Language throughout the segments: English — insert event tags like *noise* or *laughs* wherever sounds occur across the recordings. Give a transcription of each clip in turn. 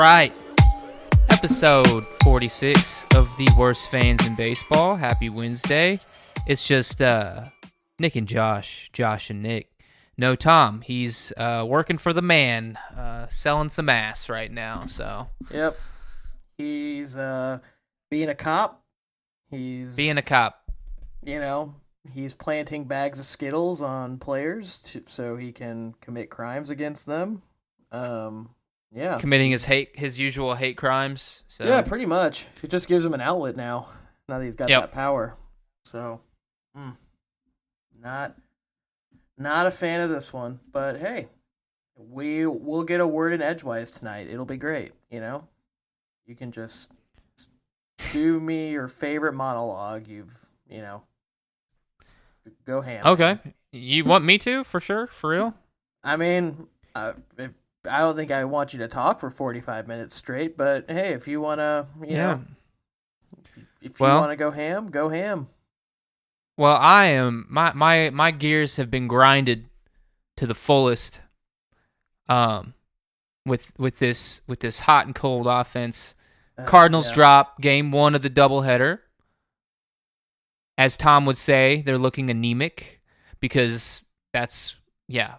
right. Episode 46 of the worst fans in baseball. Happy Wednesday. It's just uh, Nick and Josh, Josh and Nick. No Tom. He's uh, working for the man, uh, selling some ass right now. So Yep. He's uh being a cop. He's being a cop. you know, he's planting bags of Skittles on players to, so he can commit crimes against them. Um yeah. committing his hate, his usual hate crimes. So Yeah, pretty much. It just gives him an outlet now. Now that he's got Yep. that power. So, mm, not not a fan of this one, but hey, we will get a word in edgewise tonight. It'll be great, you know. You can just do me your favorite monologue. You've, you know, go ham. okay. You want me to for sure, for real? I mean, uh, if, I don't think I want you to talk for forty-five minutes straight, but hey, if you wanna, you yeah. know, if you Well- want to go ham, go ham. Well, I am my my my gears have been grinded to the fullest. Um, with with this with this hot and cold offense. Uh, Cardinals yeah. drop game one of the doubleheader. As Tom would say, they're looking anemic because that's yeah,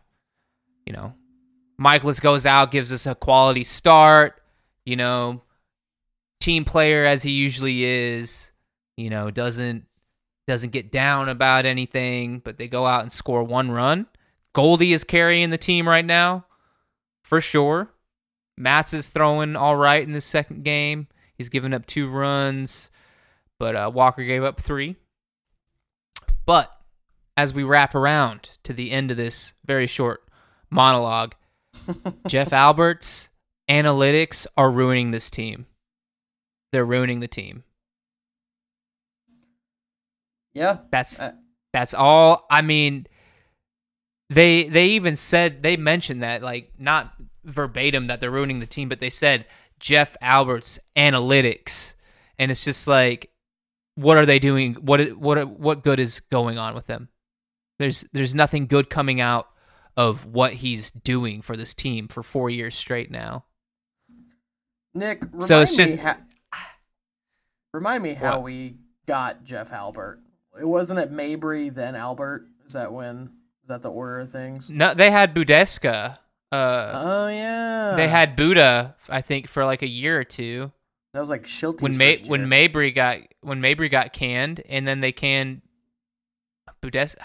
you know, Mikolas goes out, gives us a quality start. You know, team player as he usually is. You know, doesn't doesn't get down about anything, but they go out and score one run. Goldie is carrying the team right now, for sure. Matz is throwing all right in the second game. He's given up two runs, but uh, Walker gave up three. But as we wrap around to the end of this very short monologue, Jeff Albert's analytics are ruining this team. They're ruining the team. Yeah, That's Uh, that's all. I mean, they they even said they mentioned that like not verbatim that they're ruining the team, but they said Jeff Albert's analytics, and it's just like, what are they doing? What what what good is going on with them? There's there's nothing good coming out of what he's doing for this team for four years straight now. Nick. Remind So it's me just- ha- remind me how What? we got Jeff Albert. It wasn't it Mabry then Albert. Is that when? Is that the order of things? No, they had Budaska. Uh, Oh yeah, they had Buddha, I think, for like a year or two. that was like Shildt's when May when. Mabry got when Mabry got canned, and then they canned Budes.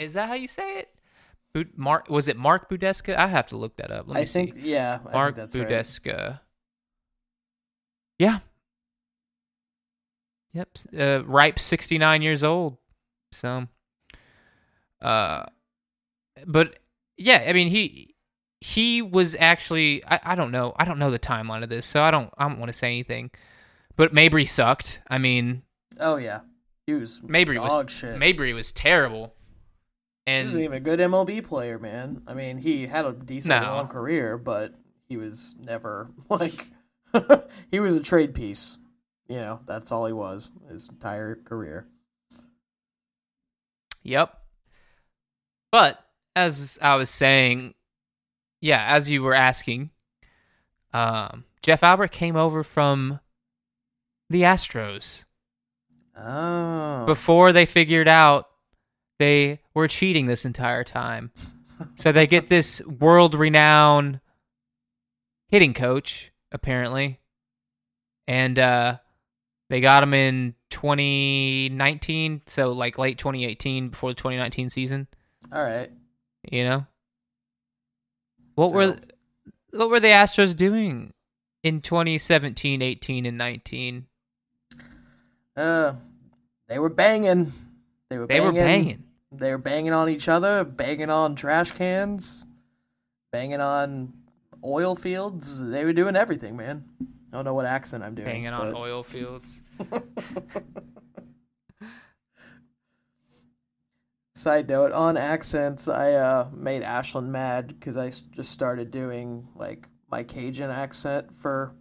Is that how you say it? Mark was it Mark Budaska? I have to look that up. Let me I think see. yeah, I Mark think that's right. Budaska. Yeah. Yep. Uh, ripe, sixty nine years old. So. Uh, but yeah, I mean he he was actually I, I don't know I don't know the timeline of this, so I don't I don't want to say anything. But Mabry sucked. I mean, Oh yeah, he was Mabry was shit. Mabry was terrible. He wasn't even a good MLB player, man. I mean, he had a decent No. long career, but he was never *laughs* like *laughs* he was a trade piece. You know, that's all he was his entire career. Yep. But as I was saying, yeah, as you were asking, um, Jeff Albert came over from the Astros Oh, before they figured out they were cheating this entire time. so they get this world-renowned hitting coach, apparently, and uh, they got him in 2019, so like late 2018, before the 2019 season. all right. You know, what were So- what were the Astros doing in 2017, 18, and 19? Uh, they were banging. They were They were banging. They were banging on each other, banging on trash cans, banging on oil fields. They were doing everything, man. I don't know what accent I'm doing. Banging on but- oil *laughs* fields. Side note on accents, I uh, made Ashlyn mad because I just started doing like my Cajun accent for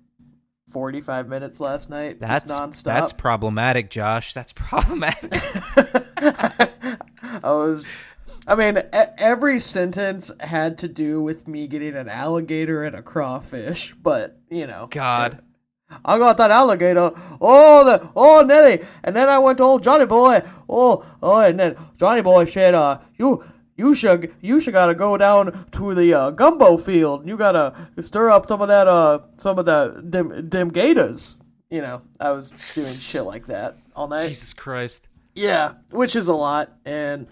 45 minutes last night. That's nonstop. that's problematic, Josh. That's *laughs* problematic. *laughs* *laughs* I was I mean, every sentence had to do with me getting an alligator and a crawfish, but you know, God. I got that alligator. Oh, the oh Nelly, and then I went to old Johnny Boy. Oh, oh, and then Johnny Boy said, "Uh, you." You should you should gotta go down to the uh, gumbo field. You gotta stir up some of that uh some of the them them gators. You know, I was doing shit like that all night. Jesus Christ. Yeah, which is a lot, and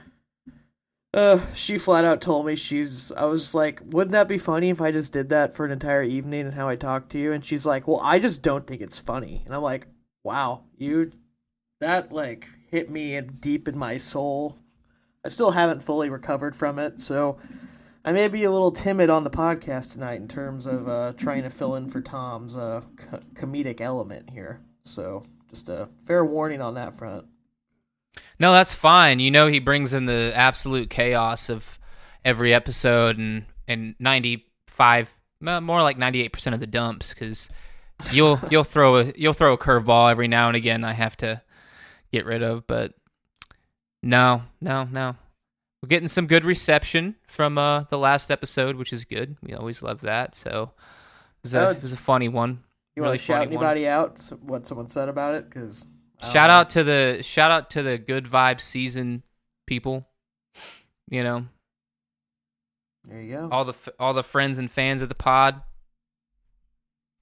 uh, she flat out told me she's. I was like, wouldn't that be funny if I just did that for an entire evening and how I talked to you? And she's like, well, I just don't think it's funny. And I'm like, wow, you, that like hit me deep in my soul. I still haven't fully recovered from it, so I may be a little timid on the podcast tonight in terms of uh, trying to fill in for Tom's uh, co- comedic element here. So just a fair warning on that front. No, that's fine. You know he brings in the absolute chaos of every episode and and 95 uh, more like 98% of the dumps cuz you'll *laughs* you'll throw a you'll throw a curveball every now and again I have to get rid of, but no, no, no. We're getting some good reception from uh the last episode, which is good. We always love that. So it was a, Oh. it was a funny one. You Really want to shout funny one. anybody out? What someone said about it? Because Shout um, out to the shout out to the good vibe season people. You know, There you go. all the all the friends and fans of the pod.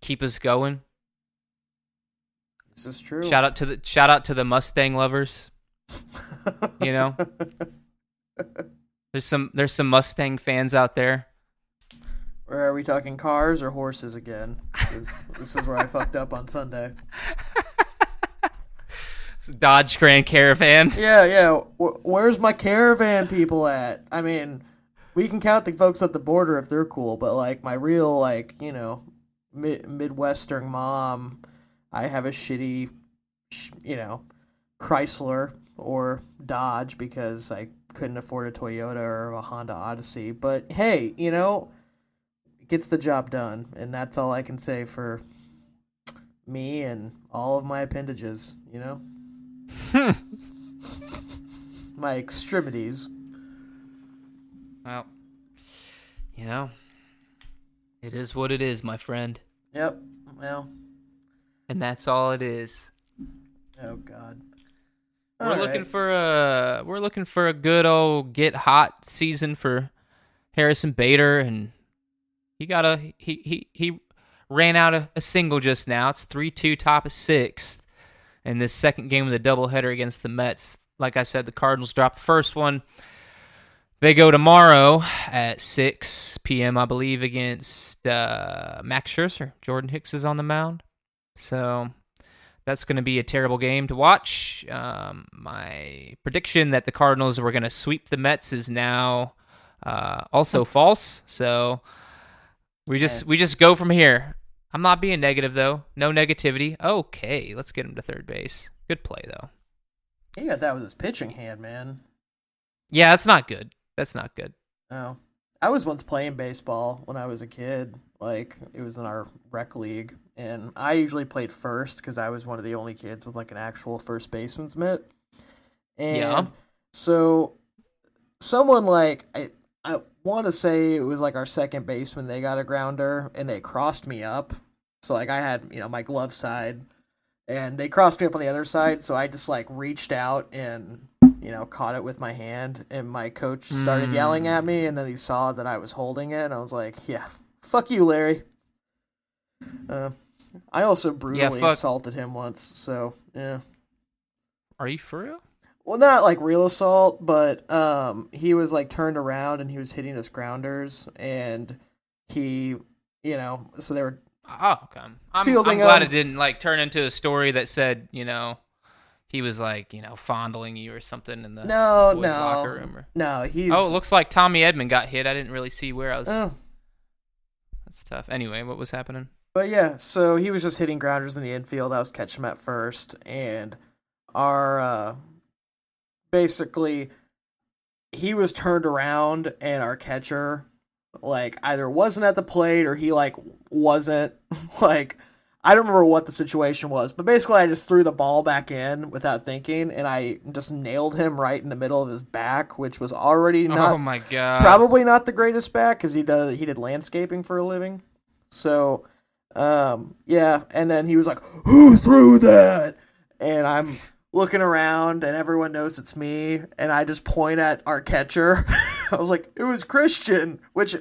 Keep us going. This is true. Shout out to the shout out to the Mustang lovers. *laughs* you know. There's some there's some Mustang fans out there. Where are we talking cars or horses again? 'Cause this is where I fucked up on Sunday. *laughs* Dodge Grand Caravan. *laughs* Yeah, yeah. Wh- where's my caravan people at? I mean, we can count the folks at the border if they're cool, but like my real, like you know, mid- midwestern mom, I have a shitty, sh- you know, Chrysler or Dodge because I couldn't afford a Toyota or a Honda Odyssey. But hey, you know, gets the job done, and that's all I can say for me and all of my appendages. You know Hmm. my extremities. well, you know, it is what it is, my friend, Yep. Well. and that's all it is. Oh God. We're All looking for a we're looking for a good old get hot season for Harrison Bader, and he got a he he he ran out a, a single just now. It's three two top of sixth, and this second game of the doubleheader against the Mets. Like I said, the Cardinals dropped the first one. They go tomorrow at 6 p.m. I believe against uh, Max Scherzer. Jordan Hicks is on the mound, so that's going to be a terrible game to watch. Um, my prediction that the Cardinals were going to sweep the Mets is now uh, also *laughs* false. So we just we just go from here. I'm not being negative though. No negativity. Okay, let's get him to third base. Good play though. He got that with his pitching hand, man. Yeah, that's not good. That's not good. Oh. I was once playing baseball when I was a kid. Like it was in our rec league, and I usually played first because I was one of the only kids with like an actual first baseman's mitt. And Yeah. so someone like I I want to say it was like our second baseman. They got a grounder and they crossed me up. So like I had you know my glove side, and they crossed me up on the other side. So I just like reached out and you know caught it with my hand. And my coach started yelling at me, and then he saw that I was holding it. And I was like, yeah, fuck you, Larry. Uh, I also brutally fuck- assaulted him once. So yeah. Are you for real? Well, not like real assault, but um, he was like turned around and he was hitting us grounders, and he, you know, so they were. Oh, okay. I'm, I'm glad him. it didn't like turn into a story that said, you know, he was like, you know, fondling you or something in the No, no, locker room. Or... no. He's. Oh, it looks like Tommy Edman got hit. I didn't really see where I was. Oh, That's tough. Anyway, what was happening? but yeah, so he was just hitting grounders in the infield. I was catching him at first, and our uh, basically he was turned around, and our catcher like either wasn't at the plate or he like wasn't *laughs* like I don't remember what the situation was, but basically I just threw the ball back in without thinking, and I just nailed him right in the middle of his back, which was already not oh my god. probably not the greatest back because he does he did landscaping for a living. So, um, yeah, and then he was like, "Who threw that?" And I'm looking around, and everyone knows it's me, and I just point at our catcher. *laughs* I was like, "It was Christian," which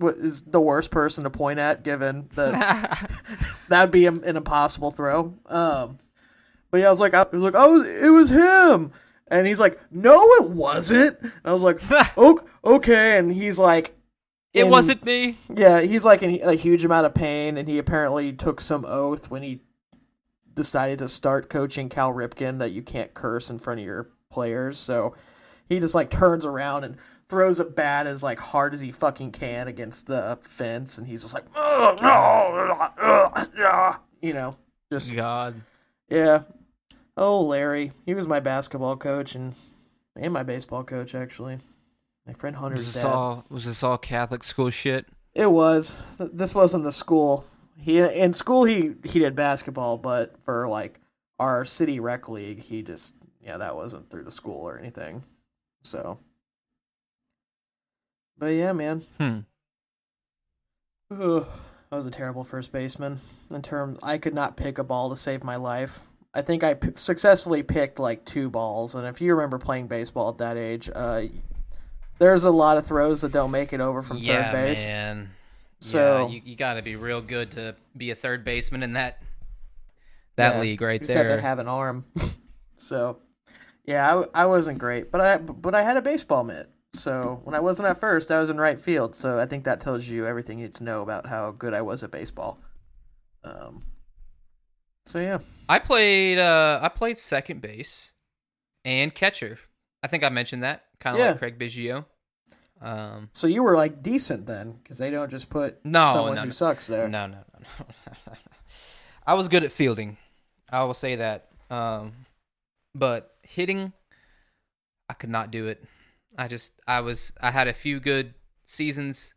is the worst person to point at, given that *laughs* *laughs* that'd be an impossible throw. Um, but yeah, I was like, I was like, oh, it was him, and he's like, no, it wasn't. And I was like, okay, and he's like, it in- wasn't me. yeah, he's like in a huge amount of pain, and he apparently took some oath when he decided to start coaching Cal Ripken that you can't curse in front of your players. So he just like turns around and throws a bat as like hard as he fucking can against the fence, and he's just like, "Ugh, no, ugh, yeah," you know, just God. yeah. Oh, Larry, he was my basketball coach and and my baseball coach actually. My friend Was Hunter's this dad. all was this all Catholic school shit? It was. This wasn't the school. He in school he he did basketball, but for like our city rec league, he just yeah that wasn't through the school or anything. So, but yeah, man, Hmm. Ugh, I was a terrible first baseman. In terms, I could not pick a ball to save my life. I think I p- successfully picked like two balls, and if you remember playing baseball at that age, uh, there's a lot of throws that don't make it over from yeah, third base. man. So- yeah, you, you got to be real good to be a third baseman in that that Yeah, league right You just have there. to have an arm. *laughs* so, yeah, I, I wasn't great, but I but I had a baseball mitt. So when I wasn't at first, I was in right field. So I think that tells you everything you need to know about how good I was at baseball. Um. So yeah, I played uh I played second base and catcher. I think I mentioned that. Kind of Yeah. like Craig Biggio. Um so you were like decent then, because they don't just put No, someone no, who no. sucks there. No, *laughs* no, no, no. I was good at fielding. I will say that. Um, but hitting, I could not do it. I just, I was, I had a few good seasons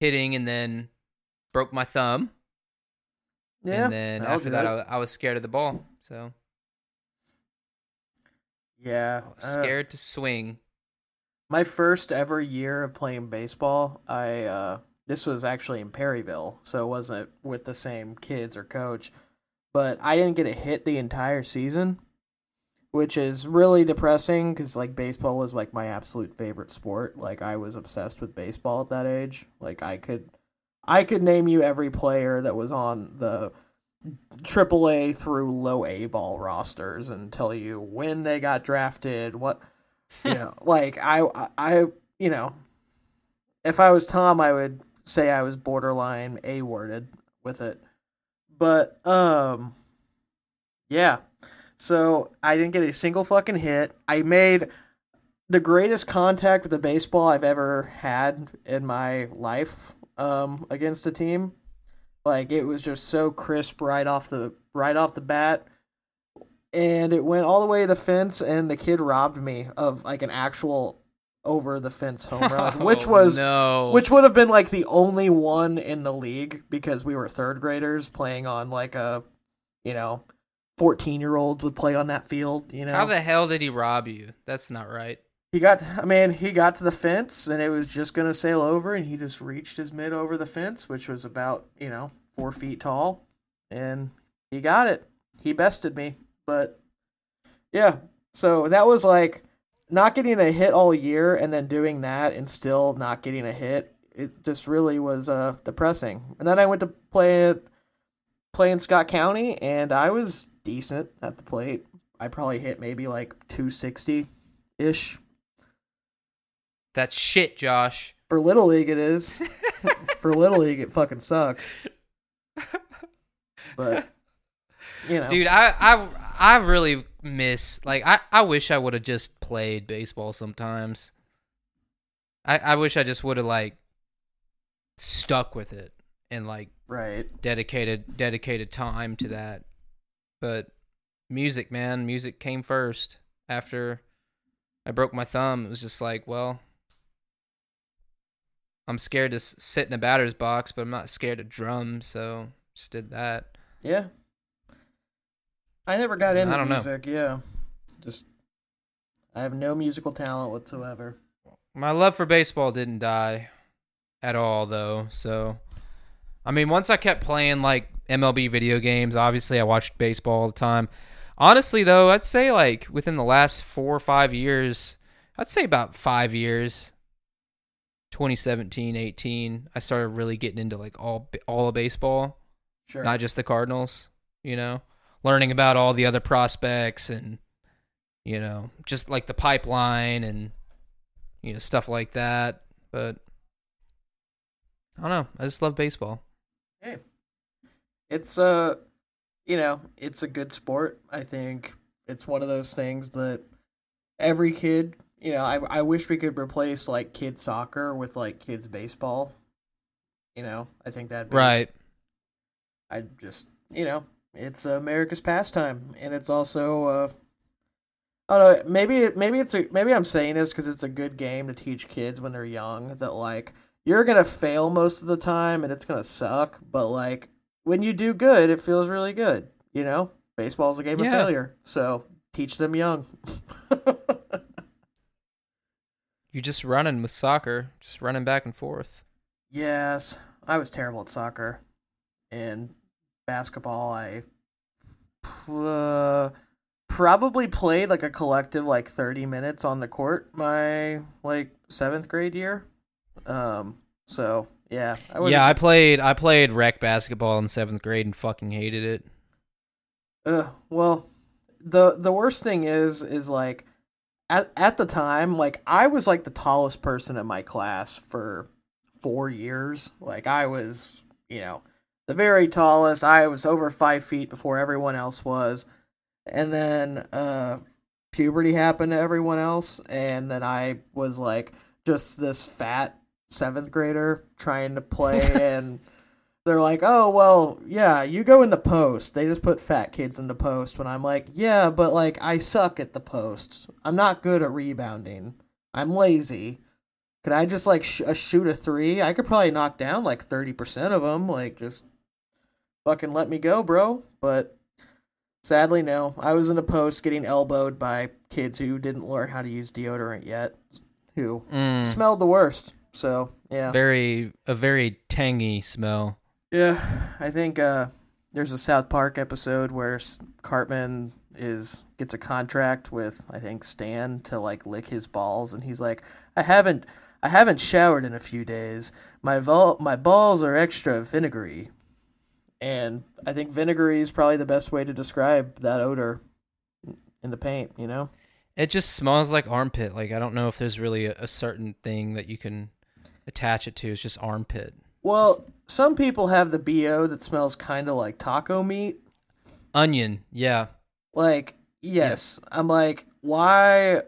hitting, and then broke my thumb. Yeah, and then after that. I, I was scared of the ball. So yeah, uh, scared to swing. My first ever year of playing baseball, I uh this was actually in Perryville, so it wasn't with the same kids or coach, but I didn't get a hit the entire season, which is really depressing cuz like baseball was like my absolute favorite sport. Like I was obsessed with baseball at that age. Like I could I could name you every player that was on the AAA through low A ball rosters and tell you when they got drafted, what *laughs* you know, like I, I, you know, if I was Tom, I would say I was borderline a worded with it, but um, yeah. So I didn't get a single fucking hit. I made the greatest contact with a baseball I've ever had in my life um against a team. Like it was just so crisp right off the right off the bat and it went all the way to the fence and the kid robbed me of like an actual over the fence home run *laughs* which oh, was no. which would have been like the only one in the league because we were third graders playing on like a you know 14 year olds would play on that field you know How the hell did he rob you? That's not right. he got i mean he got to the fence and it was just gonna sail over and he just reached his mid over the fence which was about you know four feet tall and he got it he bested me but yeah so that was like not getting a hit all year and then doing that and still not getting a hit it just really was uh depressing and then i went to play it play in scott county and i was decent at the plate i probably hit maybe like 260 ish That's shit, Josh. For Little League, it is. *laughs* For Little League, it fucking sucks. *laughs* But you know, Dude, I I I really miss like I I wish I would have just played baseball sometimes. I I wish I just would have like stuck with it and like right? dedicated dedicated time to that. But music, man, music came first. After I broke my thumb, it was just like, well, I'm scared to sit in a batter's box, but I'm not scared to drum, so just did that. Yeah. I never got into I don't know. music. Yeah. Just I have no musical talent whatsoever. My love for baseball didn't die at all, though. So, I mean, once I kept playing like MLB video games, obviously I watched baseball all the time. Honestly, though, I'd say like within the last four or five years, I'd say about five years, 2017, 18, I started really getting into like all all of baseball, Sure. not just the Cardinals. You know, learning about all the other prospects and you know just like the pipeline and you know stuff like that. But I don't know. I just love baseball. Hey. It's uh you know, it's a good sport. I think it's one of those things that every kid, you know, I I wish we could replace like kids soccer with like kids baseball. You know, I think that'd be Right. I just, you know, it's America's pastime, and it's also, uh, I don't know, maybe maybe it's a maybe I'm saying this because it's a good game to teach kids when they're young that like you're gonna fail most of the time and it's gonna suck, but like when you do good, it feels really good. You know, baseball's a game of failure, so teach them young. *laughs* You're just running with soccer, just running back and forth. Yes, I was terrible at soccer. And basketball, I uh, probably played like a collective like 30 minutes on the court my like 7th grade year. Um so yeah, I was yeah, I played. I played rec basketball in seventh grade and fucking hated it. Uh, well, the the worst thing is is like at at the time, like I was like the tallest person in my class for four years. Like I was, you know, the very tallest. I was over five feet before everyone else was, and then uh, puberty happened to everyone else, and then I was like just this fat seventh grader trying to play *laughs* and they're like, oh well, yeah, you go into post. They just put fat kids into post. When I'm like, yeah, but like I suck at the post. I'm not good at rebounding. I'm lazy. Could I just like sh- uh, shoot a three? I could probably knock down like thirty percent of them. Like just fucking let me go, bro. But sadly, no. I was in a post getting elbowed by kids who didn't learn how to use deodorant yet, who Mm, smelled the worst. So yeah. very a very tangy smell. Yeah, I think uh, there's a South Park episode where Cartman is gets a contract with I think Stan to like lick his balls, and he's like, I haven't I haven't showered in a few days. My vol- my balls are extra vinegary, and I think vinegary is probably the best way to describe that odor in the paint. You know? It just smells like armpit. Like I don't know if there's really a, a certain thing that you can attach it to. It's just armpit. Well, some people have the bo that smells kind of like taco meat. Onion, yeah. Like, yes. I'm like, why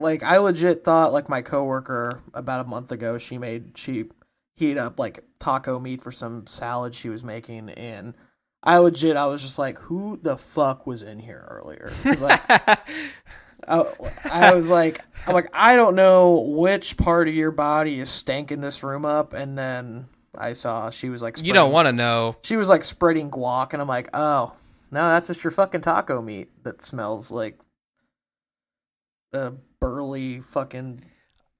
like I legit thought like my coworker about a month ago she made she heat up like taco meat for some salad she was making and I legit I was just like who the fuck was in here earlier like *laughs* I, I was like I'm like I don't know which part of your body is stanking this room up and then I saw she was like you don't want to know. she was like spreading guac and I'm like, "Oh, no, that's just your fucking taco meat that smells like a burly fucking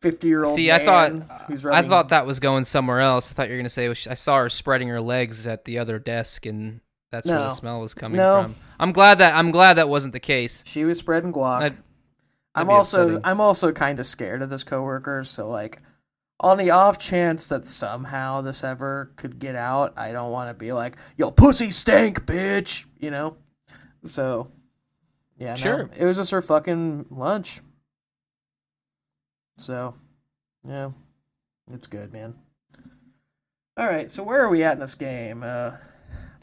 50-year-old See, I thought uh, who's I thought that was going somewhere else. I thought you were gonna say I saw her spreading her legs at the other desk, and that's where the smell was coming No. from. I'm glad that I'm glad that wasn't the case. she was spreading guac. That'd- I'm also upsetting. I'm also kind of scared of this coworker, so like on the off chance that somehow this ever could get out, I don't want to be like, "Yo, pussy stank, bitch," you know. So, yeah, no, Sure. it was just her fucking lunch. So, yeah, it's good, man. All right, so where are we at in this game? Uh,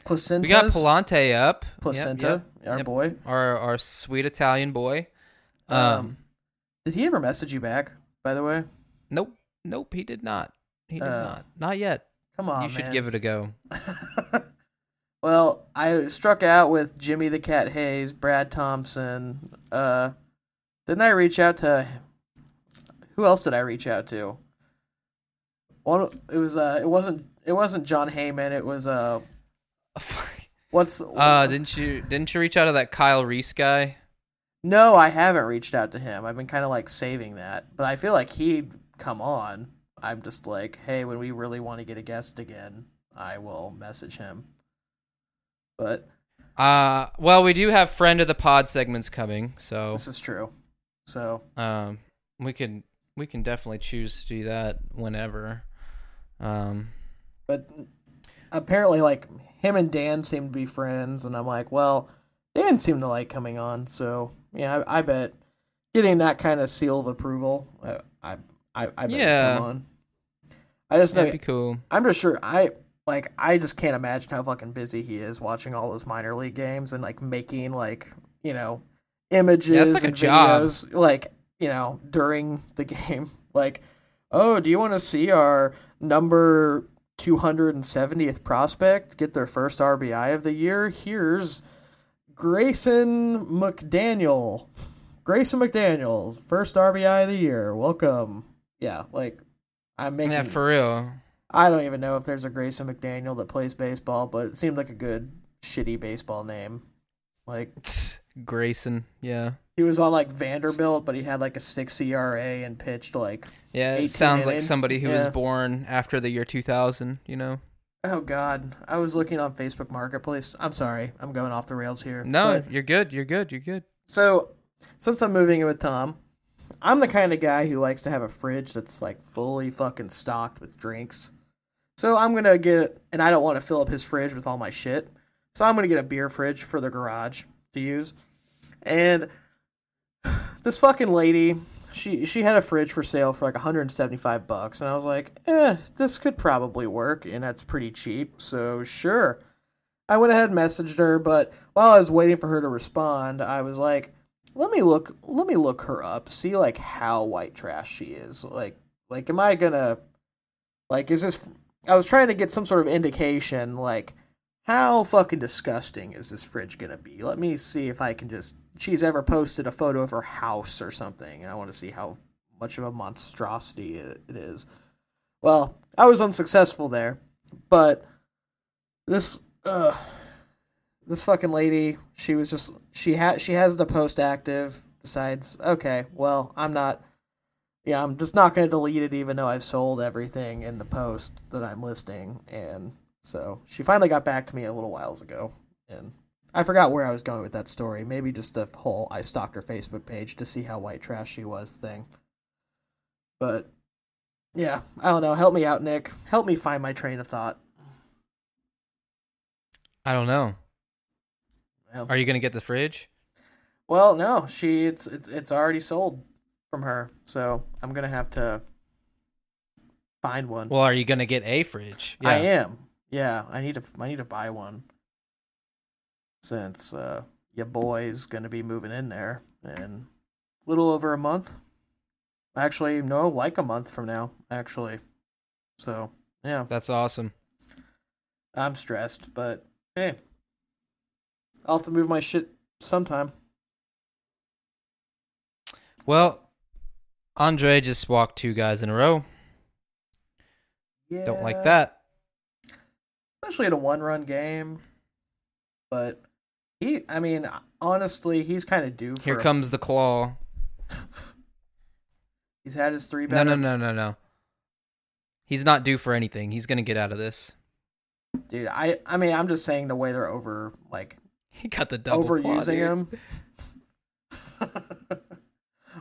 placenta. We got Pallante up. Yep, Placenta, yep, our yep. boy. our our sweet Italian boy. Um, Um, Did he ever message you back? By the way, nope, nope, he did not. He did Uh, not. Not yet. come on, you should man. give it a go. *laughs* well, I struck out with Jimmy the Cat Hayes, Brad Thompson. Uh, didn't I reach out to? Who else did I reach out to? One. It was. Uh. It wasn't. It wasn't Jon Heyman. It was. Uh. *laughs* What's Uh, didn't you didn't you reach out to that Kyle Reis guy? No, I haven't reached out to him. I've been kind of like saving that, but I feel like he'd come on. I'm just like, hey, when we really want to get a guest again, I will message him. But Uh, well, we do have friend of the pod segments coming, so this is true. So um, we can we can definitely choose to do that whenever. Um, but apparently like him and Dan seem to be friends and I'm like, well, Dan seemed to like coming on, so yeah, I, I bet getting that kind of seal of approval, uh, I I I bet Yeah. come on. I just know that'd be cool. I'm just sure I like I just can't imagine how fucking busy he is watching all those minor league games and like making like, you know, images like a and job. videos like, you know, during the *laughs* game. Like, oh, do you want to see our number 270th prospect get their first RBI of the year? Here's Grayson McDaniel. Grayson McDaniels, first RBI of the year. Welcome. Yeah, like I'm making Yeah, for real. I don't even know if there's a Grayson McDaniel that plays baseball, but it seemed like a good shitty baseball name. Like *laughs* Grayson, yeah, he was on like Vanderbilt, but he had like a six ERA and pitched like yeah. 18 It sounds like somebody who yeah. was born after the year 2000. You know. oh god. I was looking on Facebook Marketplace. I'm sorry, I'm going off the rails here. No, But- you're good. You're good. You're good. so since I'm moving in with Tom, I'm the kind of guy who likes to have a fridge that's like fully fucking stocked with drinks. So I'm gonna get, and I don't want to fill up his fridge with all my shit. So I'm gonna get a beer fridge for the garage to use. And this fucking lady, she she had a fridge for sale for like 175 bucks, and I was like, eh, this could probably work, and that's pretty cheap. So sure. I went ahead and messaged her, but while I was waiting for her to respond, I was like, let me look let me look her up, see like how white trash she is. Like like am I gonna like is this I was trying to get some sort of indication like how fucking disgusting is this fridge gonna be? Let me see if I can just she's ever posted a photo of her house or something, and I want to see how much of a monstrosity it, is. Well, I was unsuccessful there, but this uh this fucking lady, she was just she had she has the post active. Besides, okay, well, I'm not. Yeah, I'm just not to delete it, even though I've sold everything in the post that I'm listing. And so she finally got back to me a little whiles ago, and I forgot where I was going with that story. Maybe just the whole I stalked her Facebook page to see how white trash she was thing. But yeah, I don't know. Help me out, Nick. Help me find my train of thought. I don't know. Well, Are you gonna get the fridge? Well, no, she it's it's it's already sold from her, so I'm gonna have to find one. Well, are you gonna get a fridge? I am. Yeah, I need to I need to buy one since uh, your boy's gonna be moving in there in a little over a month. Actually, no, like a month from now. Actually, so yeah, That's awesome. I'm stressed, but hey, I'll have to move my shit sometime. Well, Andre just walked two guys in a row. Yeah, Don't like that. Especially in a one-run game. But he, I mean, honestly, he's kind of due for. Here comes the claw. *laughs* He's had his three. No, no, no, no, no. He's not due for anything. He's gonna get out of this. dude. I, I mean, I'm just saying the way they're over, like *laughs* He got the double claw, overusing dude. him. *laughs*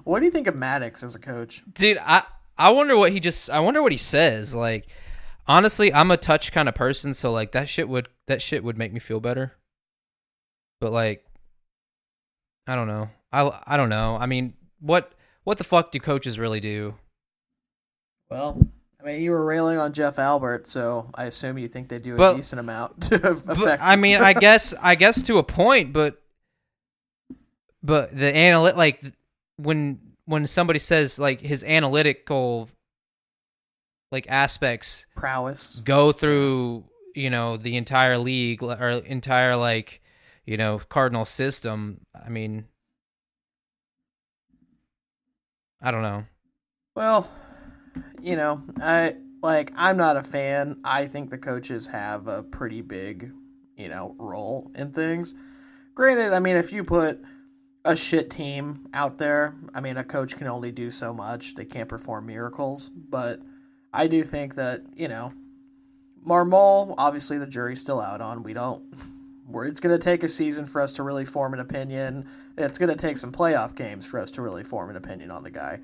what do you think of Maddux as a coach? Dude, I I wonder what he just. I wonder what he says. Like, honestly, I'm a touch kind of person, so like that shit would that shit would make me feel better. But like, I don't know. I I don't know. I mean, what what the fuck do coaches really do? Well, I mean, you were railing on Jeff Albert, so I assume you think they do a But- decent amount *laughs* to affect. I mean, I guess I guess to a point, but but the analyt like when when somebody says like his analytical like aspects prowess. go through you know the entire league or entire like you know cardinal system i mean i don't know Well, you know, I like I'm not a fan. I think the coaches have a pretty big you know, role in things. Granted, I mean, if you put a shit team out there, I mean, a coach can only do so much. They can't perform miracles, but I do think that, you know, Marmol, obviously the jury's still out on. We don't where it's going to take a season for us to really form an opinion. It's going to take some playoff games for us to really form an opinion on the guy.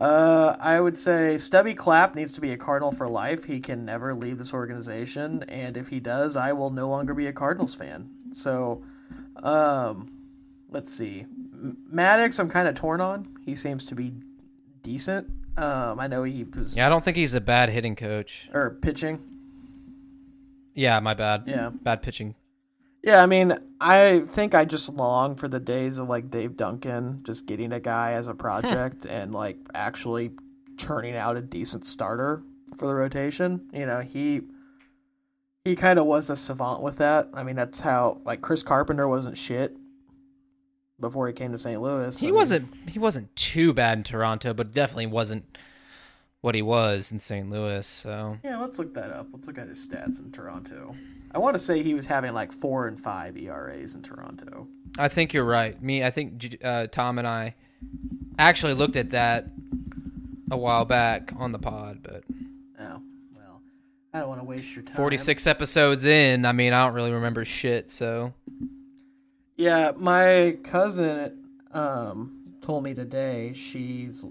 Uh, I would say Stubby Clapp needs to be a Cardinal for life. He can never leave this organization, and if he does, I will no longer be a Cardinals fan. So, um, let's see. Maddux, I'm kind of torn on. He seems to be decent. Um, I know he was Yeah, I don't think he's a bad hitting coach. or pitching. Yeah, my bad. Yeah. Bad pitching. Yeah, I mean, I think I just long for the days of like Dave Duncan just getting a guy as a *laughs* project and like actually churning out a decent starter for the rotation. You know, he he kind of was a savant with that. I mean, that's how like Chris Carpenter wasn't shit before he came to St. Louis. He I mean, wasn't he wasn't too bad in Toronto, but definitely wasn't what he was in St. Louis. So Yeah, let's look that up. Let's look at his stats in Toronto. I want to say he was having like four and five ERAs in Toronto. I think you're right. Me, I think uh, Tom and I actually looked at that a while back on the pod, but Oh well, I don't want to waste your time. 46 episodes in, I mean, I don't really remember shit. So Yeah, my cousin um told me today she's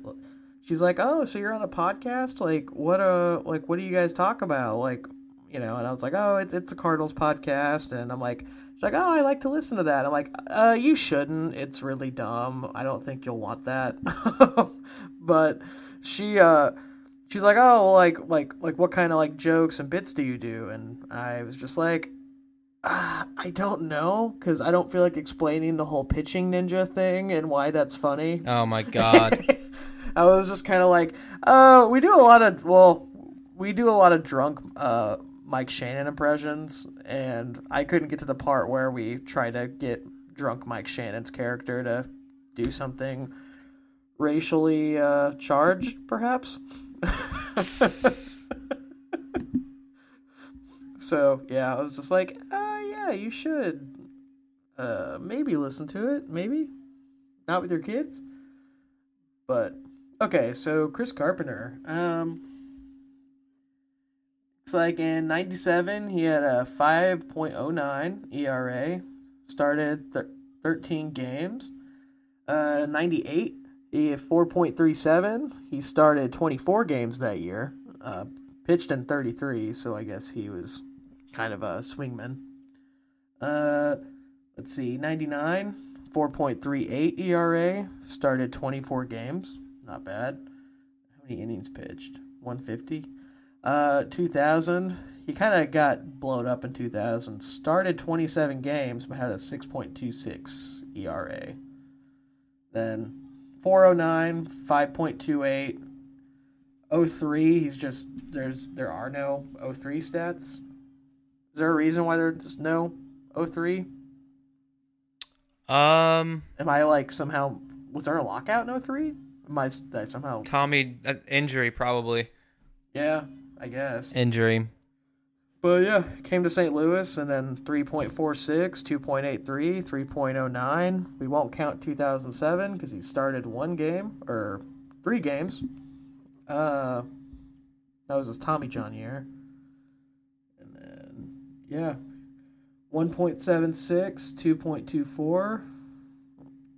she's like, "Oh, so you're on a podcast? Like what uh like what do you guys talk about?" Like, you know, and I was like, "Oh, it's it's a Cardinals podcast." And I'm like she's like, "Oh, I like to listen to that." I'm like, "Uh, you shouldn't. It's really dumb. I don't think you'll want that." *laughs* but she uh she's like, "Oh, well, like like like what kind of like jokes and bits do you do?" And I was just like, uh, *sighs* I don't know because I don't feel like explaining the whole pitching ninja thing and why that's funny. oh my god, *laughs* I was just kind of like, uh, we do a lot of well, we do a lot of drunk uh Mike Shannon impressions, and I couldn't get to the part where we try to get drunk Mike Shannon's character to do something racially uh, charged, perhaps. *laughs* *laughs* so yeah, I was just like, uh, yeah, you should, uh, maybe listen to it, maybe, not with your kids, but okay. So Chris Carpenter, um, it's like in '97 he had a 5.09 ERA, started th- 13 games. Uh, 98 he had 4.37. He started 24 games that year. Uh, pitched in 33, so I guess he was kind of a swingman. Uh, let's see, 99, 4.38 ERA. Started 24 games. Not bad. How many innings pitched? 150. Uh, 2000, he kind of got blown up in 2000. Started 27 games, but had a 6.26 ERA. Then 409, 5.28, 03, he's just there's there are no 03 stats. Is there a reason why there's no 03? um, Am I like somehow was there a lockout in 03? Am I, I somehow Tommy uh, injury probably Yeah, I guess. injury. But yeah, came to St. Louis and then 3.46, 2.83, 3.09. We won't count 2007 because he started one game or three games. Uh, that was his Tommy John year. And then, yeah, 1.76, 2.24.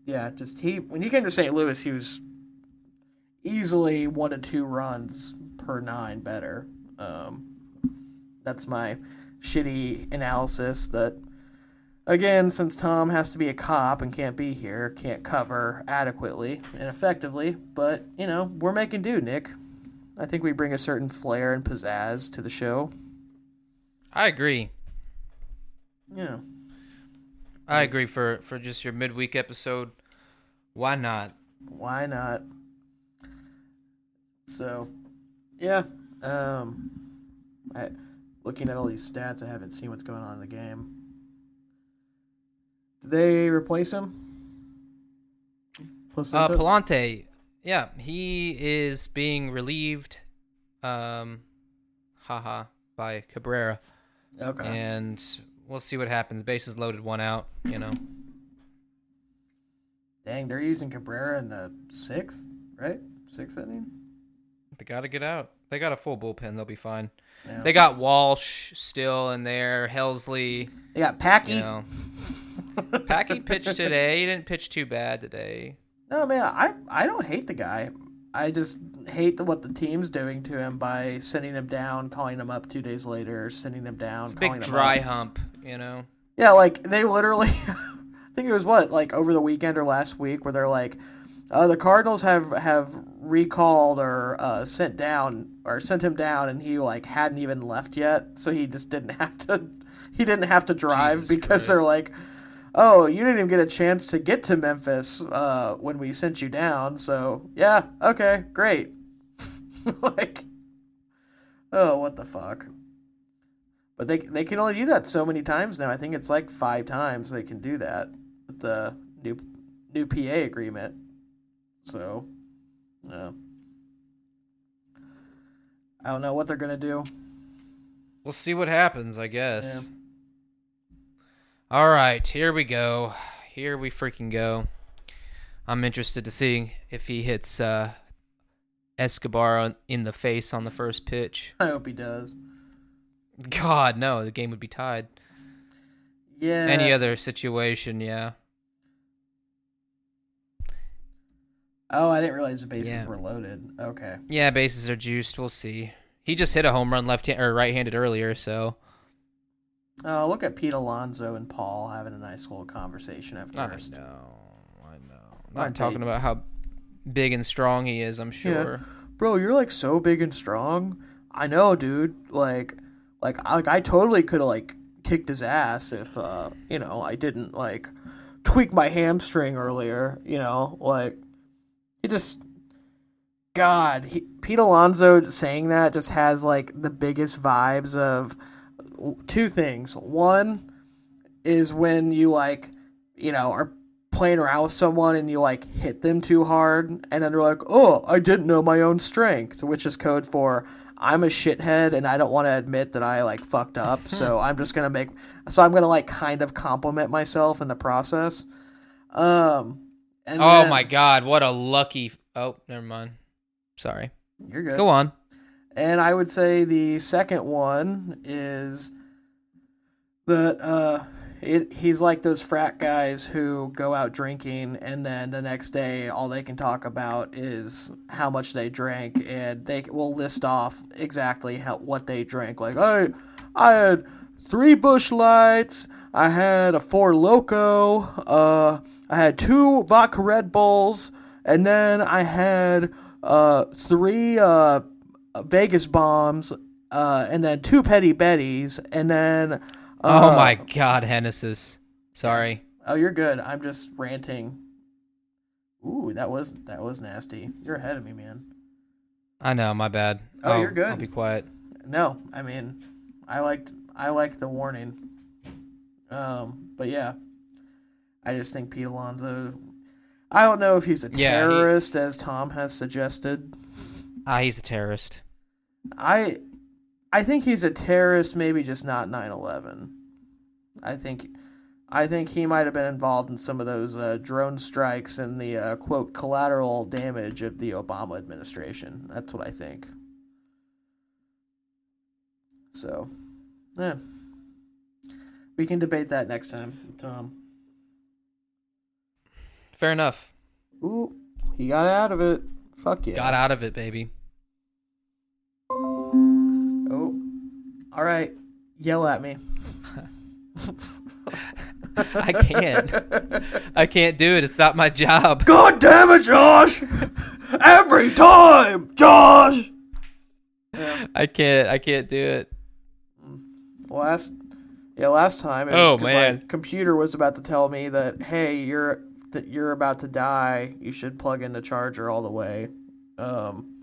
Yeah, just he, when he came to St. Louis, he was easily one to two runs per nine better. Um, that's my shitty analysis that again since tom has to be a cop and can't be here can't cover adequately and effectively but you know we're making do nick i think we bring a certain flair and pizzazz to the show I agree. Yeah. I agree for for just your midweek episode. Why not? why not? So yeah um i looking at all these stats i haven't seen what's going on in the game. Did they replace him? Uh, Placenta? Pallante, yeah, he is being relieved, um, haha, by Cabrera, okay. And we'll see what happens. Bases loaded, one out. You know. Dang, they're using Cabrera in the sixth, right? Sixth inning. They got to get out. They got a full bullpen. They'll be fine. Yeah. They got Walsh still in there. Helsley, They got Packy. you know. *laughs* Packy pitched today. He didn't pitch too bad today. No man, I I don't hate the guy. I just hate the, what the team's doing to him by sending him down, calling him up two days later, sending him down, It's a calling big him dry up. hump, you know. Yeah, like they literally. *laughs* I think it was what like over the weekend or last week where they're like, uh, the Cardinals have have recalled or uh, sent down or sent him down, and he like hadn't even left yet, so he just didn't *laughs* have to. He didn't have to drive Jesus because Christ. they're like, oh, you didn't even get a chance to get to Memphis uh, when we sent you down. So yeah, okay, great. *laughs* like, oh, what the fuck. But they they can only do that so many times now. I think it's like five times they can do that with the new new PA agreement. So, yeah. I don't know what they're gonna do. We'll see what happens. I guess. Yeah. All right, here we go. Here we freaking go. I'm interested to see if he hits uh, Escobar on, in the face on the first pitch. I hope he does. God, no, the game would be tied. Yeah. Any other situation, yeah. Oh, I didn't realize the bases Yeah. were loaded. Okay. Yeah, bases are juiced. We'll see. He just hit a home run left hand or right handed earlier, so Oh, look at Pete Alonso and Paul having a nice little conversation at I first. know. I know. Not talking they- about how big and strong he is, I'm sure. Yeah. bro, you're like so big and strong. I know, dude. Like, like, like I totally could have like kicked his ass if, uh, you know, I didn't like tweak my hamstring earlier. You know, like, he just, God, he, Pete Alonso saying that just has like the biggest vibes of two things. One is when you like, you know, are playing around with someone and you like hit them too hard and then they're like, "Oh, I didn't know my own strength," which is code for I'm a shithead and I don't want to admit that I like fucked up, so *laughs* I'm just going to make so I'm going to like kind of compliment myself in the process. Um and Oh then- my god, what a lucky Oh, never mind. Sorry. You're good. Go on. And I would say the second one is that uh, it, he's like those frat guys who go out drinking and then the next day all they can talk about is how much they drank and they will list off exactly how what they drank. Like I, I had three Busch Lights. I had a four loco. Uh, I had two vodka Red Bulls, and then I had uh three uh Vegas bombs, uh, and then two Petty Betties, and then. Uh, oh my god, Hennessy's. Sorry. Oh, you're good. I'm just ranting. Ooh, that was that was nasty. You're ahead of me, man. I know, my bad. Oh, you're good. I'll be quiet. No, I mean, I liked I liked the warning. Um, but yeah, I just think Pete Alonso. I don't know if he's a Yeah, he- terrorist, as Tom has suggested. Ah, he's a terrorist. I, I think he's a terrorist. Maybe just not 9/11. I think, I think he might have been involved in some of those uh, drone strikes and the uh, quote collateral damage of the Obama administration. That's what I think. So, yeah, we can debate that next time, Tom. Fair enough. Ooh, he got out of it. Fuck yeah. Got out of it, baby. All right. Yell at me. *laughs* I can't. I can't do it. It's not my job. God damn it, Josh! Every time, Josh. Yeah. I can't. I can't do it. Last, yeah, last time. It Oh, was 'cause man. my computer was about to tell me that hey, you're that you're about to die. You should plug in the charger all the way. Um,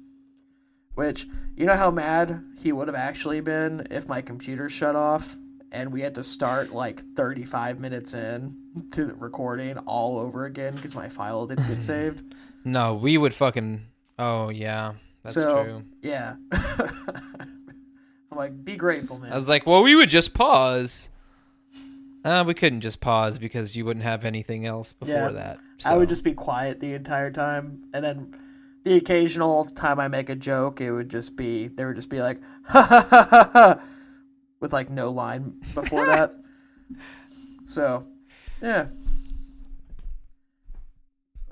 which you know how mad he would have actually been if my computer shut off and we had to start like 35 minutes in *laughs* to the recording all over again because my file didn't get *sighs* saved. No, we would fucking. Oh yeah, that's So- true. Yeah. *laughs* I'm like, be grateful, man. I was like, well, we would just pause. Uh, we couldn't just pause because you wouldn't have anything else before Yeah. that. I would just be quiet the entire time, and then the occasional time I make a joke, it would just be there would just be like *laughs* ha ha ha ha, ha with like no line before *laughs* that. So, yeah,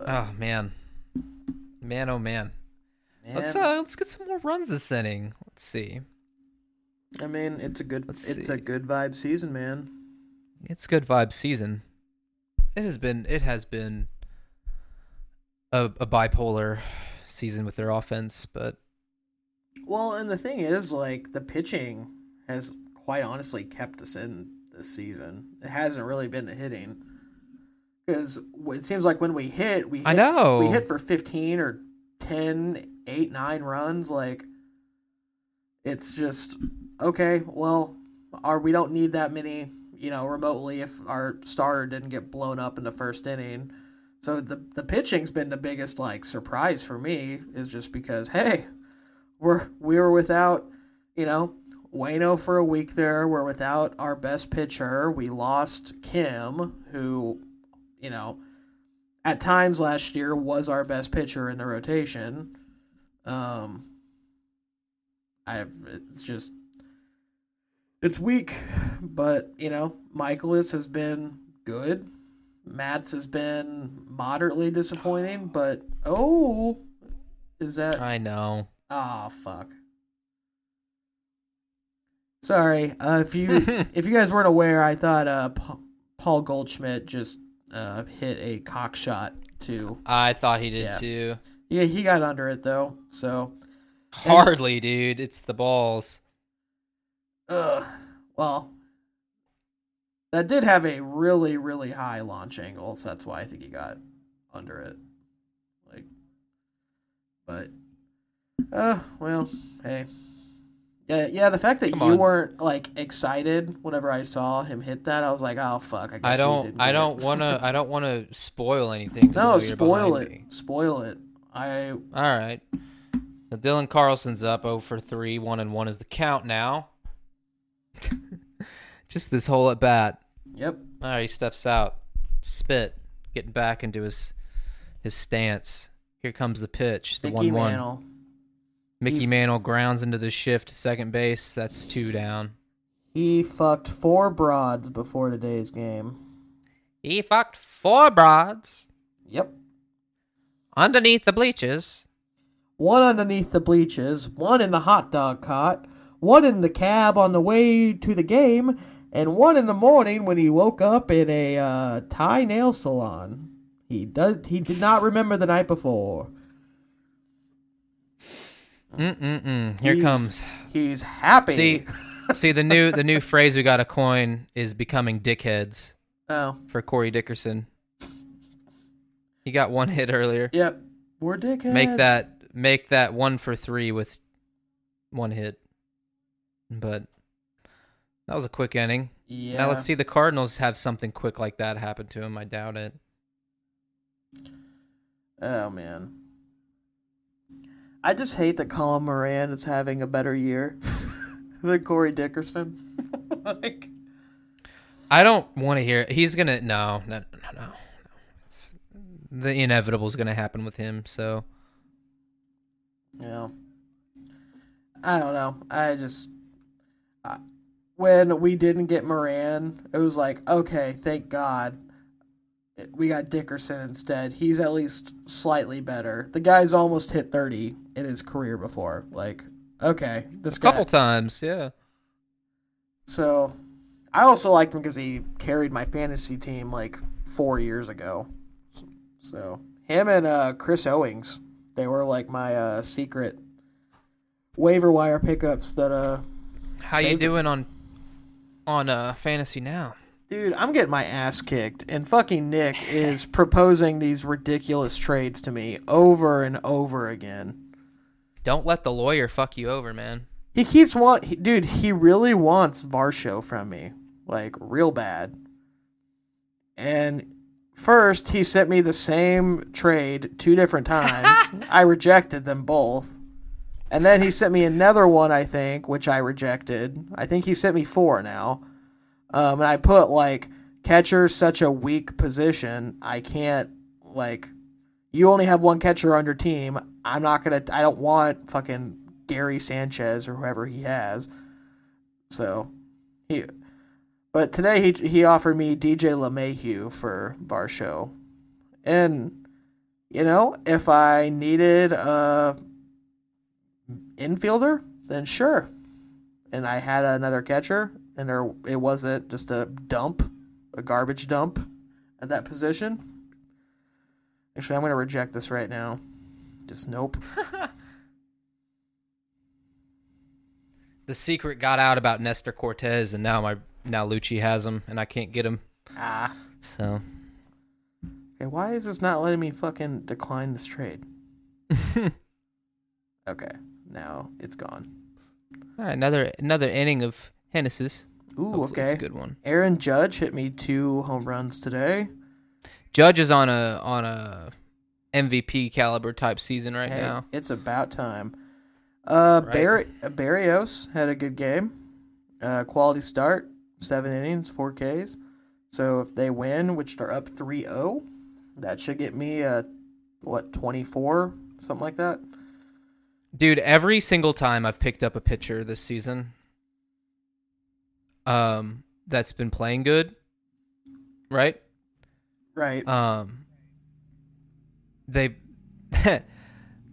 Oh man, man, oh man. man. Let's uh, let's get some more runs this inning. Let's see. I mean, it's a good Let's it's see. a good vibe season, man. It's good vibe season. It has been it has been a, a bipolar season with their offense, but Well, and the thing is, like the pitching has quite honestly kept us in this season. It hasn't really been the hitting because it seems like when we hit, we hit, I know. we hit for fifteen or 10, 8, 9 runs. Like it's just okay. Well, our we don't need that many, you know, remotely if our starter didn't get blown up in the first inning. So the the pitching's been the biggest like surprise for me is just because hey, we're we were without, you know, Wayno for a week there. We're without our best pitcher. We lost Kim, who, you know, at times last year was our best pitcher in the rotation. Um, I it's just it's weak, but you know, Mikolas has been good. Matz has been moderately disappointing, but oh, is that I know. Oh fuck. Sorry. Uh, if you *laughs* if you guys weren't aware, I thought uh, Pa- Paul Goldschmidt just uh, hit a cock shot too. I thought he did Yeah. too. Yeah, he got under it though. So, Hardly, dude. It's the balls. ugh. Well, that did have a really really high launch angle, so that's why I think he got under it. Like, but, uh, well, hey. Yeah, yeah. The fact that Come you on. weren't like excited whenever I saw him hit that, I was like, "Oh fuck!" I, guess I don't. I don't want to. I don't want to spoil anything. No, spoil it. me. Spoil it. I All right. So Dylan Carlson's up 0 for 3. 1 and 1 is the count now. *laughs* Just this whole at bat. Yep. All right, he steps out. Spit. Getting back into his his stance. Here comes the pitch. The Mickey 1 1. Mantle. Mickey He- Mantle grounds into the shift second base. That's two down. He fucked four broads before today's game. He fucked four broads Yep. underneath the bleachers. One underneath the bleachers, one in the hot dog cart, one in the cab on the way to the game, and one in the morning when he woke up in a uh, Thai nail salon. He did. He did not remember the night before. Mm mm mm. Here He's- comes. He's happy. See, see the new the new phrase we got to coin is becoming dickheads oh, for Corey Dickerson. He got one hit earlier. yep. We're dickheads. Make that make that one for three with one hit. But that was a quick inning. Yeah. Now let's see the Cardinals have something quick like that happen to him. I doubt it. Oh man. I just hate that Colin Moran is having a better year *laughs* than Corey Dickerson. *laughs* like, I don't want to hear. it. He's gonna no no no no. no. It's, the inevitable is gonna happen with him. So you know, I don't know. I just when we didn't get Moran, it was like, okay, thank God. We got Dickerson instead. He's at least slightly better. The guy's almost hit 30 in his career before. Like, okay, this a guy. couple times, yeah. So, I also liked him because he carried my fantasy team like four years ago. So, him and uh, Chris Owings, they were like my uh, secret waiver wire pickups that uh How you doing on on uh fantasy now? dude i'm getting my ass kicked and fucking nick is *laughs* proposing these ridiculous trades to me over and over again Don't let the lawyer fuck you over, man. he keeps want he, dude he really wants varsho from me like real bad and first he sent me the same trade two different *laughs* times i rejected them both and then he sent me another one i think which i rejected i think he sent me four now um, and i put like catcher such a weak position. I can't like. You only have one catcher on your team. I'm not gonna. I don't want fucking Gary Sanchez or whoever he has. So, he. But today he he offered me DJ LeMahieu for Varsho, and you know if I needed a infielder, then sure. And I had another catcher, and there it wasn't just a dump, a garbage dump at that position. Actually, I'm gonna reject this right now. Just nope. *laughs* The secret got out about Nestor Cortes, and now my now Lucci has him, and I can't get him. Ah. So Okay, why is this not letting me fucking decline this trade? *laughs* Okay, now it's gone. Right, another another inning of Hennessy's. Ooh, Hopefully okay. a good one. Aaron Judge hit me two home runs today. Judge is on a on a MVP caliber type season right Hey, now. It's about time. Uh, Right. Barry, uh, Berrios had a good game. Uh, quality start, seven innings, four Ks. So if they win, which they're up 3-0, that should get me a what 24, something like that. Dude, every single time I've picked up a pitcher this season, um, that's been playing good, right? Right. Um, they *laughs*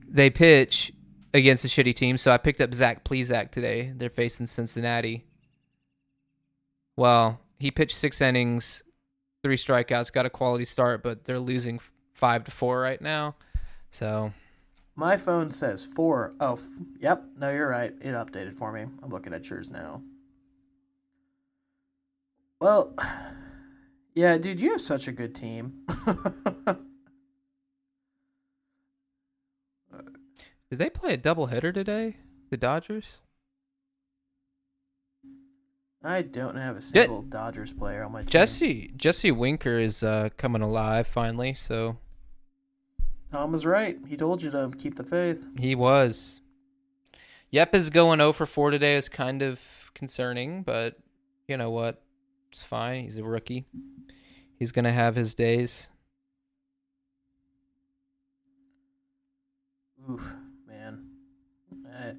they pitch against a shitty team, so I picked up Zach Plesac today. They're facing Cincinnati. Well, he pitched six innings, three strikeouts, got a quality start, but they're losing five to four right now. So My phone says four. Oh, f- yep. No, you're right. It updated for me. I'm looking at yours now. Well, yeah, dude, you have such a good team. *laughs* did they play a doubleheader today? The Dodgers? I don't have a single Dodgers player on my team. Jesse Jesse Winker is uh, coming alive finally, so Tom was right. He told you to keep the faith. he was. Yep is going 0 for 4 today is kind of concerning, but you know what? It's fine. He's a rookie. He's gonna have his days. Oof, man. I,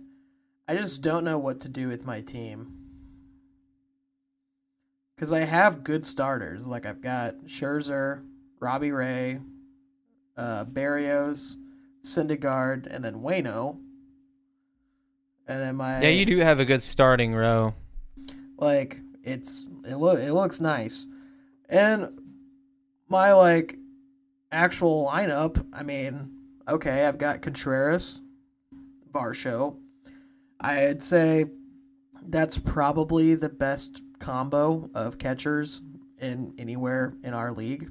I just don't know what to do with my team. Because I have good starters. Like, I've got Scherzer, Robbie Ray, uh, Berrios, Syndergaard, and then Wayno. And then my Yeah, you do have a good starting row. like it's it look it looks nice and my like actual lineup i mean okay i've got contreras Varsho. i'd say that's probably the best combo of catchers in anywhere in our league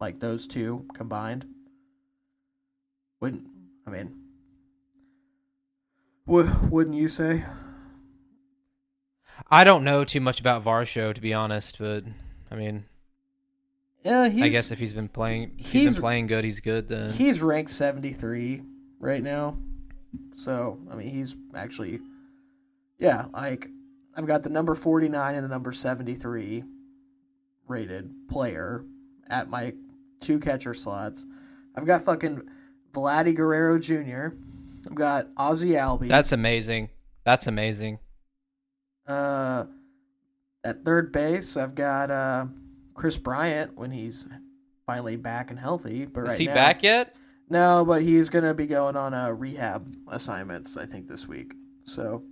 like those two combined wouldn't i mean wou- wouldn't you say I don't know too much about Varsho to be honest, but I mean, yeah he's I guess if he's been playing, if he's he's- been playing good. He's good then. He's ranked 73 right now. So, I mean, he's actually, yeah, like, I've got the number 49 and the number 73 rated player at my two catcher slots. I've got fucking Vladdy Guerrero Jr., I've got Ozzie Albies. That's amazing. That's amazing. Uh, at third base, I've got uh, Kris Bryant when he's finally back and healthy. But Is right he now, back yet? No, but he's gonna be going on a rehab assignments, I think, this week. So,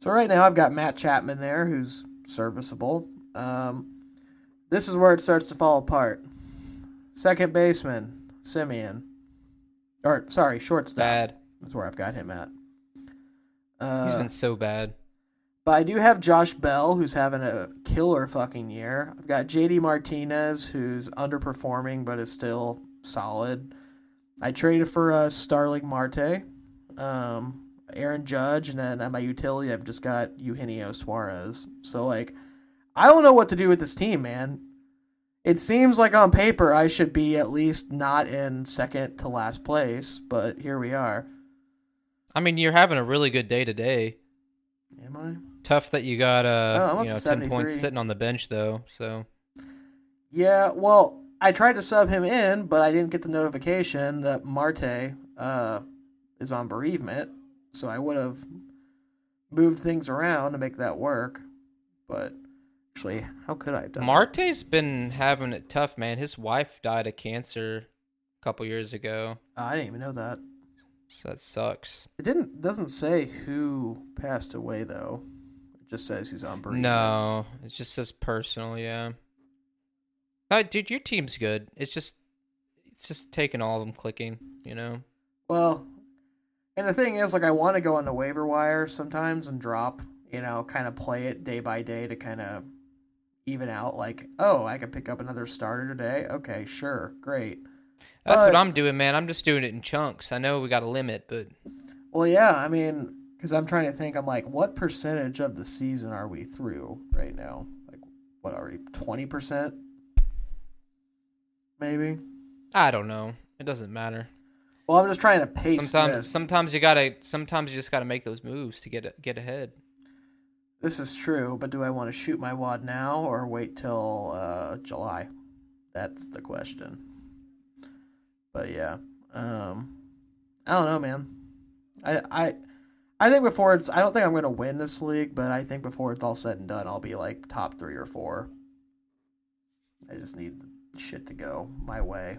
so right now I've got Matt Chapman there, who's serviceable. Um, this is where it starts to fall apart. Second baseman Semien, or sorry, shortstop. Bad. That's where I've got him at. He's Uh, been so bad. but I do have Josh Bell, who's having a killer fucking year. I've got JD Martinez, who's underperforming but is still solid. I traded for uh, Starling Marte, um, Aaron Judge, and then at my utility, I've just got Eugenio Suarez. So, like, I don't know what to do with this team, man. It seems like on paper I should be at least not in second to last place, but here we are. I mean, you're having a really good day today. Am I? Tough that you got Oh, uh, up you know, ten points sitting on the bench though. So Yeah, well, I tried to sub him in, but I didn't get the notification that Marte uh, is on bereavement, so I would have moved things around to make that work. But actually, how could I have done? that? Marte's been having it tough, man. His wife died of cancer a couple years ago, I didn't even know that. so that sucks. It didn't doesn't say who passed away though. It just says he's on bereavement. No, it just says personal. Yeah. Dude, your team's good. It's just, it's just taking all of them clicking. You know. Well, and the thing is, like, I want to go on the waiver wire sometimes and drop, you know, kind of play it day by day to kind of even out. Like, oh, I could pick up another starter today. Okay, sure, great. That's what I'm doing, man. I'm just doing it in chunks. I know we got a limit, but Well, yeah, I mean, because I'm trying to think, I'm like, what percentage of the season are we through right now? Like, what are we? Twenty percent, maybe. I don't know. It doesn't matter. Well, I'm just trying to pace Sometimes, this. sometimes you gotta, sometimes you just gotta make those moves to get get ahead. This is true, but do I want to shoot my wad now or wait till uh, July? That's the question. But yeah, um, I don't know, man. I I I think before it's, I don't think I'm gonna win this league, but I think before it's all said and done, I'll be like top three or four. I just need shit to go my way.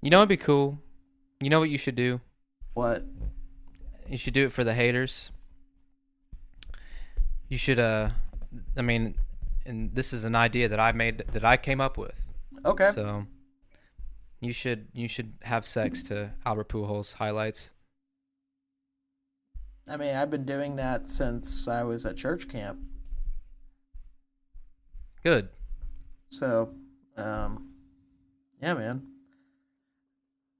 You know, it'd be cool. You know what you should do? What? You should do it for the haters. You should, uh, I mean, and this is an idea that I made that I came up with. Okay. So, you should you should have sex to Albert Pujols highlights. I mean, I've been doing that since I was at church camp. Good. So, um, yeah, man.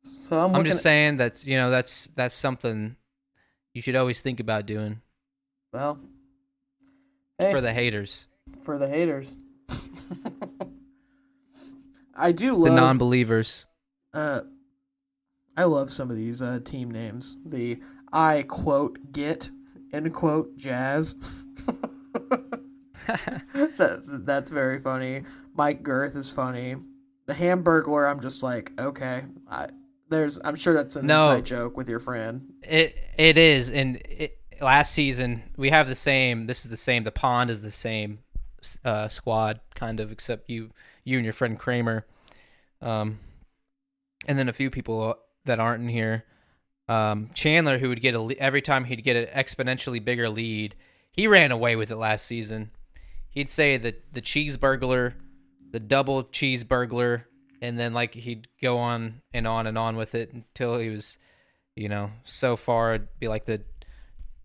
So I'm, I'm, just saying that's you know that's that's something you should always think about doing well, hey, for the haters, for the haters. *laughs* I do love the non-believers. uh, I love some of these uh, team names. The I quote get end quote jazz. *laughs* that, that's very funny. Mike Girth is funny. The Hamburglar, I'm just like, okay, I, there's, I'm sure that's an No. inside joke with your friend. It it is, and it, last season we have the same. This is the same. The pond is the same uh, squad, kind of, except you you and your friend Kramer, um, and then a few people that aren't in here. Um, Chandler, who would get a every time he'd get an exponentially bigger lead, he ran away with it last season. He'd say that the cheese burglar, the double cheese burglar, and then like he'd go on and on and on with it until he was you know, so far it'd be like the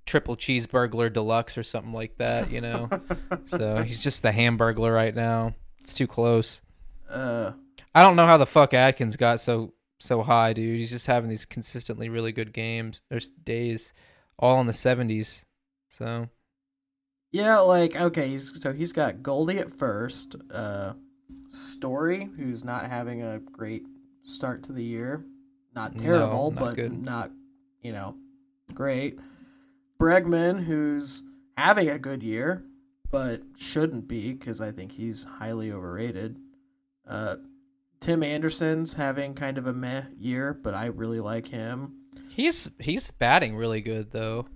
triple cheeseburglar deluxe or something like that, you know. *laughs* so he's just the hamburglar right now. It's too close. uh, I don't know how the fuck Atkins got so so high, dude. He's just having these consistently really good games. There's days all in the 70s. So, yeah, like okay, he's so he's got Goldie at first. Uh, Story, who's not having a great start to the year, not No, terrible, not but good. not you know great. Bregman, who's having a good year, but shouldn't be because I think he's highly overrated. Uh, Tim Anderson's having kind of a meh year, but I really like him. he's he's batting really good though.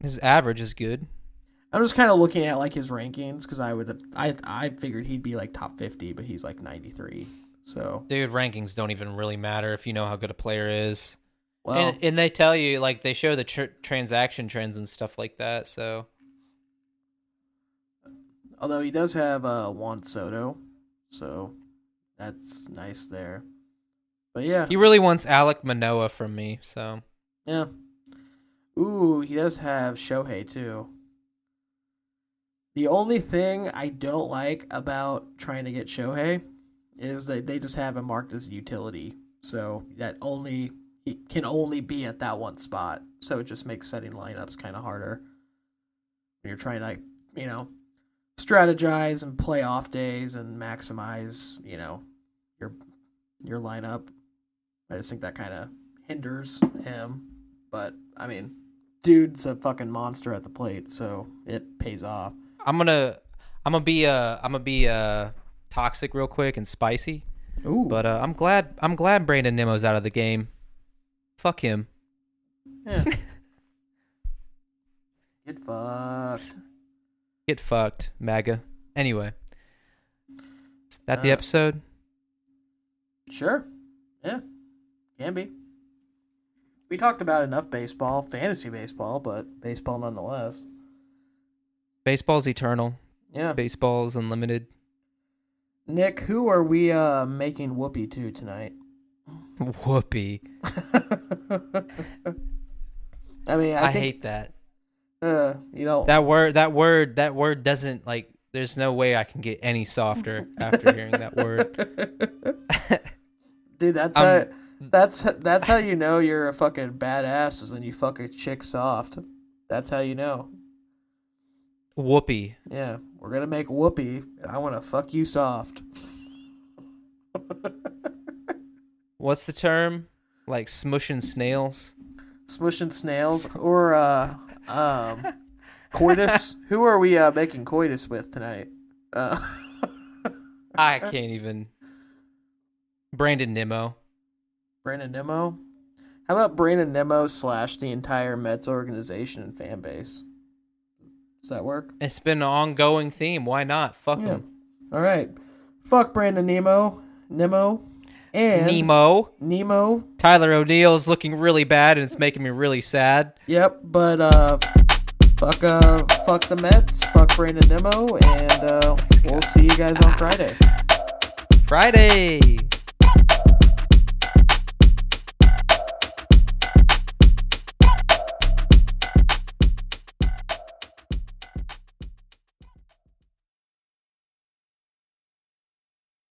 His average is good. I'm just kind of looking at like his rankings because I would have, I I figured he'd be like top 50, but he's like 93. So Dude, rankings don't even really matter if you know how good a player is. Well, and, and they tell you like they show the tr- transaction trends and stuff like that. So although he does have uh, Juan Soto, so that's nice there. But yeah, he really wants Alek Manoah from me. So yeah. Ooh, he does have Shohei too. The only thing I don't like about trying to get Shohei is that they just have him marked as utility, so that only can only be at that one spot. So it just makes setting lineups kind of harder. When you're trying to, you know, strategize and play off days and maximize, you know, your your lineup. I just think that kind of hinders him. But I mean, dude's a fucking monster at the plate, so it pays off. I'm gonna I'm gonna be uh I'm gonna be uh toxic real quick and spicy. Ooh, But uh, I'm glad I'm glad Brandon Nimmo's out of the game. Fuck him. yeah. *laughs* get fucked. Get fucked, MAGA. Anyway, is that the Uh, episode? Sure. Yeah. Can be. We talked about enough baseball, fantasy baseball, but baseball nonetheless. Baseball's eternal. Yeah. Baseball's unlimited. Nick, who are we uh making whoopee to tonight? *laughs* Whoopee. *laughs* I mean, I, I, think hate that. uh, you know That word. That word. That word doesn't like. There's no way I can get any softer after hearing that word. *laughs* Dude, that's Um, how that's that's how you know you're a fucking badass is when you fuck a chick soft. That's how you know. Whoopee. Yeah, we're gonna make whoopee, and I want to fuck you soft. *laughs* What's the term? Like smushing snails. Smushing snails or uh um *laughs* coitus. Who are we uh making coitus with tonight? Uh, *laughs* I can't even. Brandon Nimmo. Brandon Nimmo. How about Brandon Nimmo slash the entire Mets organization and fan base? Does that work? It's been an ongoing theme. Why not? Fuck Yeah. him. All right. Fuck Brandon Nimmo. Nimmo. And Nimmo. Nimmo. Tyler O'Neill's looking really bad, and it's making me really sad. Yep, but uh fuck uh fuck the Mets, fuck Brandon Nimmo, and uh we'll see you guys on Friday. Friday.